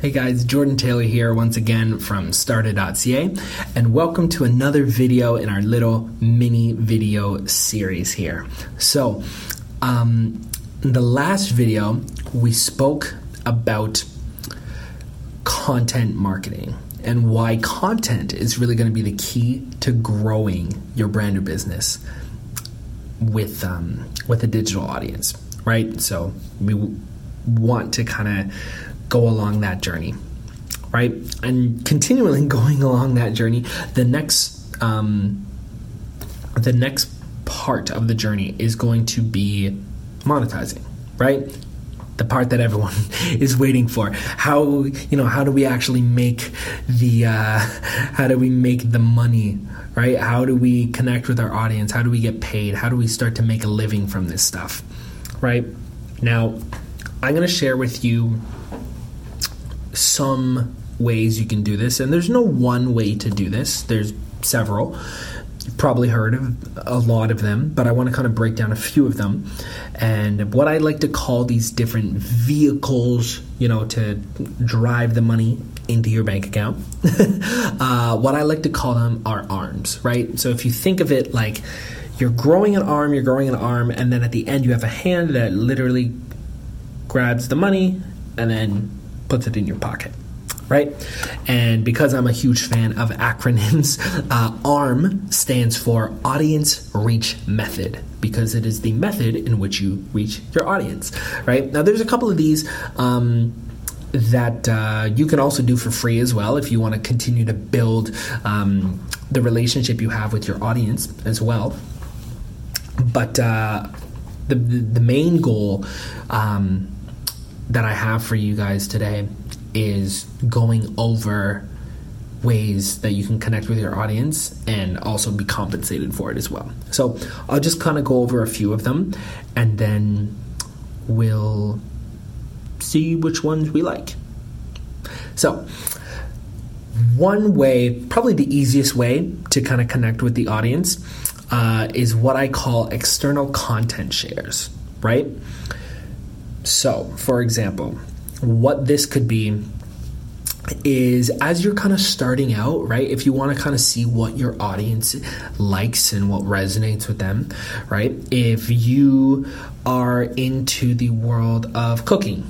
Hey guys, Jordan Taylor here once again from starta.ca and welcome to another video in our little mini video series here. So, um, in the last video, we spoke about content marketing and why content is really going to be the key to growing your brand or business with um, with a digital audience, right? So we want to kind of go along that journey, right? And continually going along that journey, the next um, the next part of the journey is going to be monetizing, right? The part that everyone is waiting for. How you know how do we actually make the uh, how do we make the money, right? How do we connect with our audience? How do we get paid? How do we start to make a living from this stuff, right? Now, I'm going to share with you some ways you can do this, and there's no one way to do this. There's several. You've probably heard of a lot of them, but I want to kind of break down a few of them. And what I like to call these different vehicles, you know, to drive the money into your bank account. uh, what I like to call them are arms, right? So if you think of it like you're growing an arm, you're growing an arm, and then at the end you have a hand that literally grabs the money and then puts it in your pocket right? And because I'm a huge fan of acronyms, uh, ARM stands for Audience Reach Method because it is the method in which you reach your audience, right? Now, there's a couple of these. Um, that uh, you can also do for free as well if you want to continue to build um, the relationship you have with your audience as well. But uh, the, the main goal um, that I have for you guys today is going over ways that you can connect with your audience and also be compensated for it as well. So I'll just kind of go over a few of them and then we'll see which ones we like. So, one way, probably the easiest way to kind of connect with the audience, uh, is what I call external content shares, right? So, for example, what this could be is as you're kind of starting out, right? If you want to kind of see what your audience likes and what resonates with them, right? If you are into the world of cooking,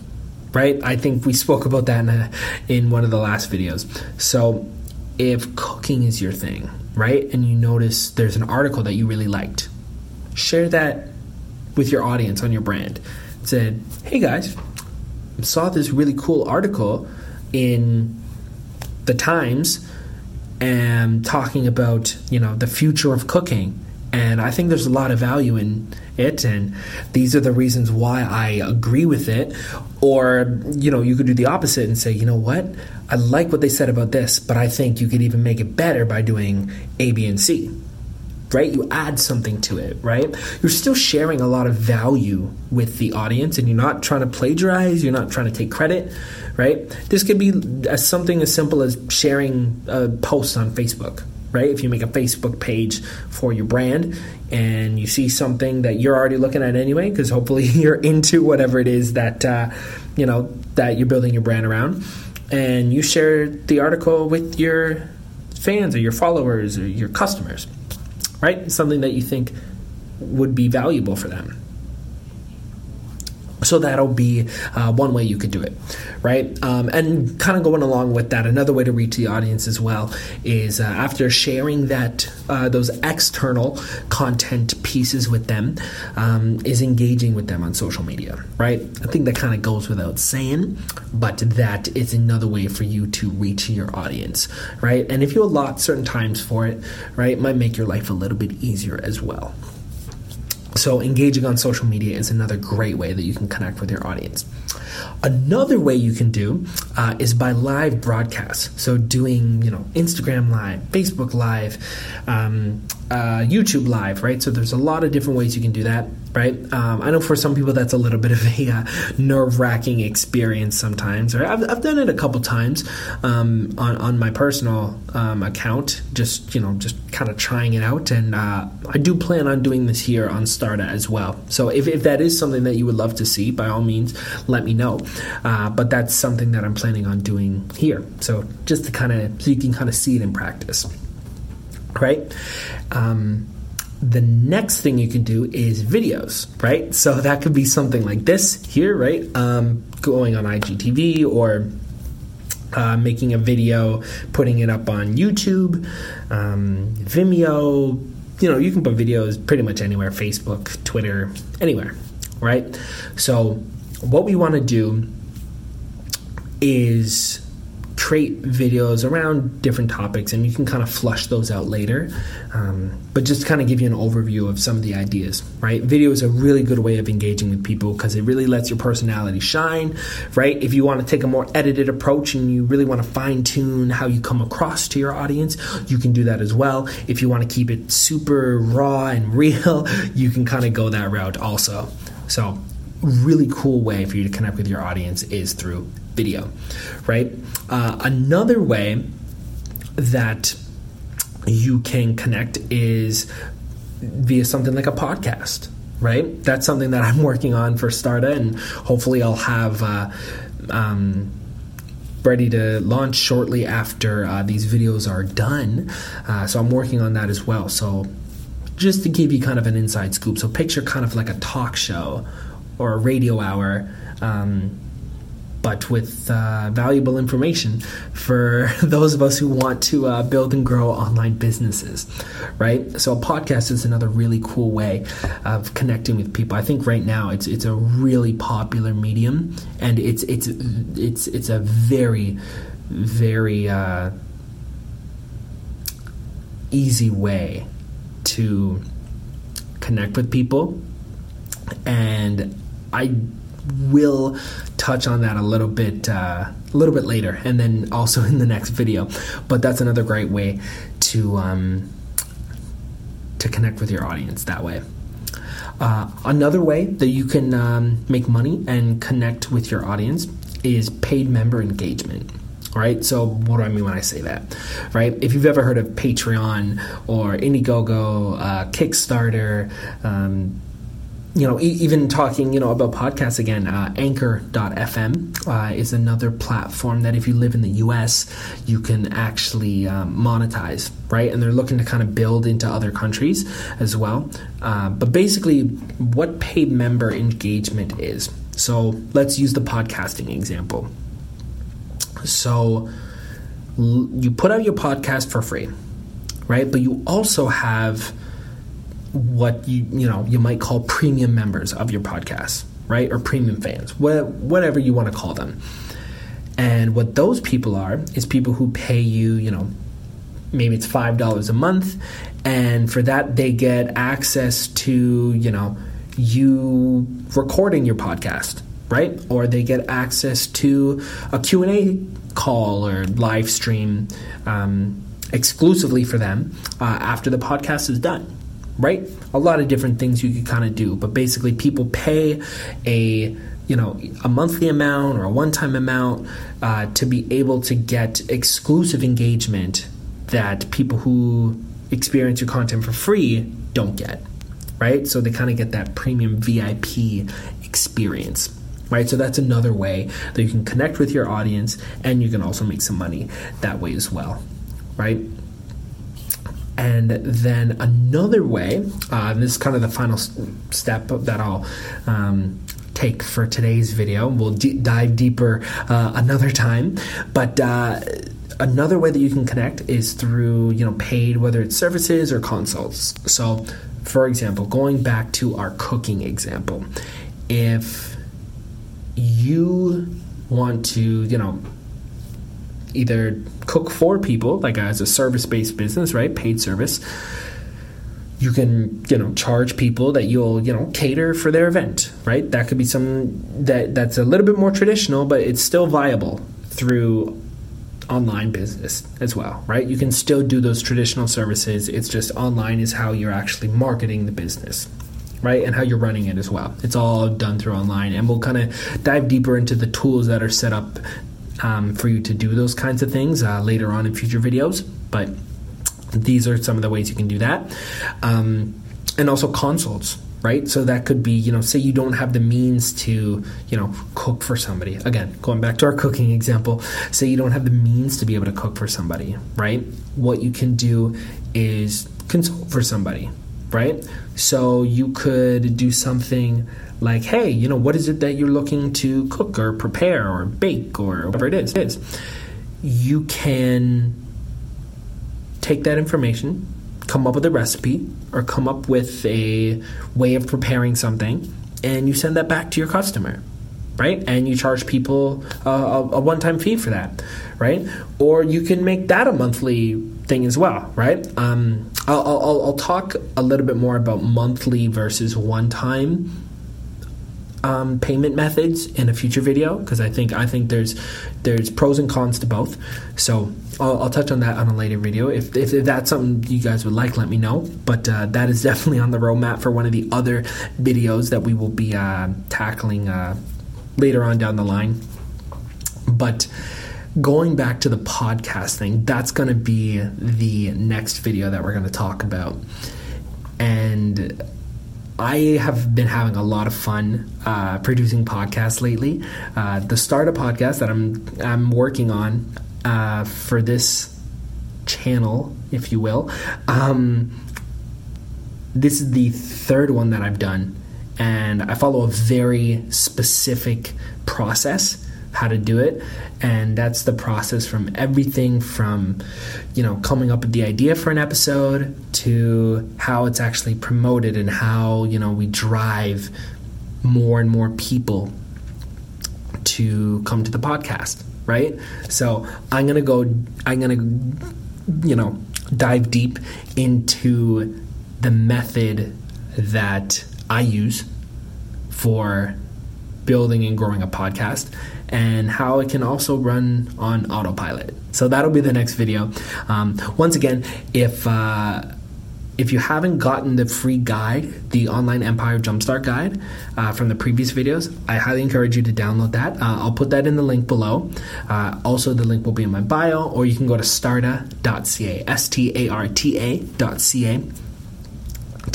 right? I think we spoke about that in, a, in one of the last videos. So, if cooking is your thing, right? And you notice there's an article that you really liked, share that with your audience on your brand said, "Hey guys, saw this really cool article in the Times and talking about you know the future of cooking." And I think there's a lot of value in it, and these are the reasons why I agree with it. Or, you know, you could do the opposite and say, you know what, I like what they said about this, but I think you could even make it better by doing A, B, and C right? You add something to it, right? You're still sharing a lot of value with the audience and you're not trying to plagiarize, you're not trying to take credit, right? This could be as something as simple as sharing a post on Facebook, right? If you make a Facebook page for your brand and you see something that you're already looking at anyway, because hopefully you're into whatever it is that, uh, you know, that you're building your brand around, and you share the article with your fans or your followers or your customers right? Something that you think would be valuable for them. So that'll be uh, one way you could do it, right? Um, and kind of going along with that, another way to reach the audience as well is uh, after sharing that uh, those external content pieces with them, um, is engaging with them on social media, right? I think that kind of goes without saying, but that is another way for you to reach your audience, right? And if you allot certain times for it, right, it might make your life a little bit easier as well. So, engaging on social media is another great way that you can connect with your audience. Another way you can do uh, is by live broadcasts. So, doing you know Instagram Live, Facebook Live, um, uh, YouTube Live, right? So there's a lot of different ways you can do that, right? Um, I know for some people that's a little bit of a uh, nerve wracking experience sometimes. Right? I've, I've done it a couple times um, on on my personal um, account, just you know, just kind of trying it out, and uh, I do plan on doing this here on Starta as well. So if, if that is something that you would love to see, by all means, let me know. Uh, but that's something that I'm planning on doing here. So just to kind of so you can kind of see it in practice right? Um, the next thing you can do is videos, right? So that could be something like this here, right? Um, going on IGTV or uh, making a video, putting it up on YouTube, um, Vimeo. You know, you can put videos pretty much anywhere Facebook, Twitter, anywhere, right? So, what we want to do is create videos around different topics and you can kind of flush those out later. Um, but just kind of give you an overview of some of the ideas right? Video is a really good way of engaging with people because it really lets your personality shine right? If you want to take a more edited approach and you really want to fine tune how you come across to your audience you can do that as well. If you want to keep it super raw and real you can kind of go that route also. So really cool way for you to connect with your audience is through video, right? Uh, another way that you can connect is via something like a podcast, right? That's something that I'm working on for Starta, and hopefully I'll have. Uh, um, ready to launch shortly after uh, these videos are done. Uh, so I'm working on that as well. So just to give you kind of an inside scoop, so picture kind of like a talk show or a radio hour. Um, but with uh, valuable information for those of us who want to uh, build and grow online businesses, right? So a podcast is another really cool way of connecting with people. I think right now it's it's a really popular medium, and it's it's it's it's a very very uh, easy way to connect with people, and I will touch on that a little bit uh, a little bit later, and then also in the next video. But that's another great way to um, to connect with your audience that way. Uh, another way that you can um, make money and connect with your audience is paid member engagement. All right, so what do I mean when I say that? Right, if you've ever heard of Patreon or Indiegogo, uh, Kickstarter, um, you know, e- even talking, you know, about podcasts again, uh, Anchor.fm uh, is another platform that if you live in the U.S., you can actually um, monetize, right? And they're looking to kind of build into other countries as well. Uh, but basically, what paid member engagement is. So let's use the podcasting example. So l- you put out your podcast for free, right? But you also have what you you know you might call premium members of your podcast, right? Or premium fans, whatever you want to call them. And what those people are is people who pay you, you know, maybe it's five dollars a month, and for that they get access to, you know, you recording your podcast, right? Or they get access to a Q and A call or live stream um, exclusively for them uh, after the podcast is done right? A lot of different things you could kind of do, but basically people pay a you know a monthly amount or a one-time amount uh, to be able to get exclusive engagement that people who experience your content for free don't get right? So they kind of get that premium vip experience right? So that's another way that you can connect with your audience and you can also make some money that way as well right and then another way, uh, this is kind of the final step that I'll um, take for today's video. We'll d- dive deeper uh, another time. But uh, another way that you can connect is through you know paid, whether it's services or consults. So, for example, going back to our cooking example, if you want to you know either cook for people, like as a service based business, right? Paid service. You can, you know, charge people that you'll, you know, cater for their event, right? That could be some that that's a little bit more traditional, but it's still viable through online business as well, right? You can still do those traditional services. It's just online is how you're actually marketing the business, right? And how you're running it as well. It's all done through online. And we'll kind of dive deeper into the tools that are set up um, for you to do those kinds of things uh, later on in future videos. But these are some of the ways you can do that. Um, and also consults, right? So that could be, you know, say you don't have the means to, you know, cook for somebody. Again, going back to our cooking example, say you don't have the means to be able to cook for somebody, right? What you can do is consult for somebody, right? So you could do something like, hey, you know, what is it that you're looking to cook or prepare or bake or whatever it is? It is. You can take that information, come up with a recipe, or come up with a way of preparing something, and you send that back to your customer, right? And you charge people a, a one time fee for that, right? Or you can make that a monthly thing as well, right? Um, I'll, I'll, I'll talk a little bit more about monthly versus one time um, payment methods in a future video because I think I think there's there's pros and cons to both. So I'll, I'll, touch on that on a later video. If, if, if that's something you guys would like, let me know. But uh, that is definitely on the roadmap for one of the other videos that we will be uh, tackling uh, later on down the line. But going back to the podcast thing, that's going to be the next video that we're going to talk about. And I have been having a lot of fun uh, producing podcasts lately. Uh, the startup podcast that I'm I'm working on uh, for this channel, if you will, um, this is the third one that I've done, and I follow a very specific process how to do it. And that's the process from everything from you know coming up with the idea for an episode to how it's actually promoted and how you know we drive more and more people to come to the podcast right? So i'm gonna go i'm gonna you know dive deep into the method that i use for building and growing a podcast and how it can also run on autopilot. So that'll be the next video. Um, once again, if uh, if you haven't gotten the free guide, the Online Empire Jumpstart Guide uh, from the previous videos, I highly encourage you to download that. Uh, I'll put that in the link below. Uh, also, the link will be in my bio, or you can go to starta.ca, S T A R T A.ca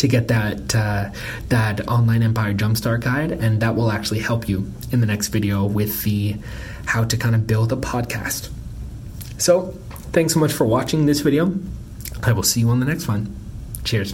to get that uh, that online empire jumpstart guide and that will actually help you in the next video with the how to kind of build a podcast. So thanks so much for watching this video. I will see you on the next one. Cheers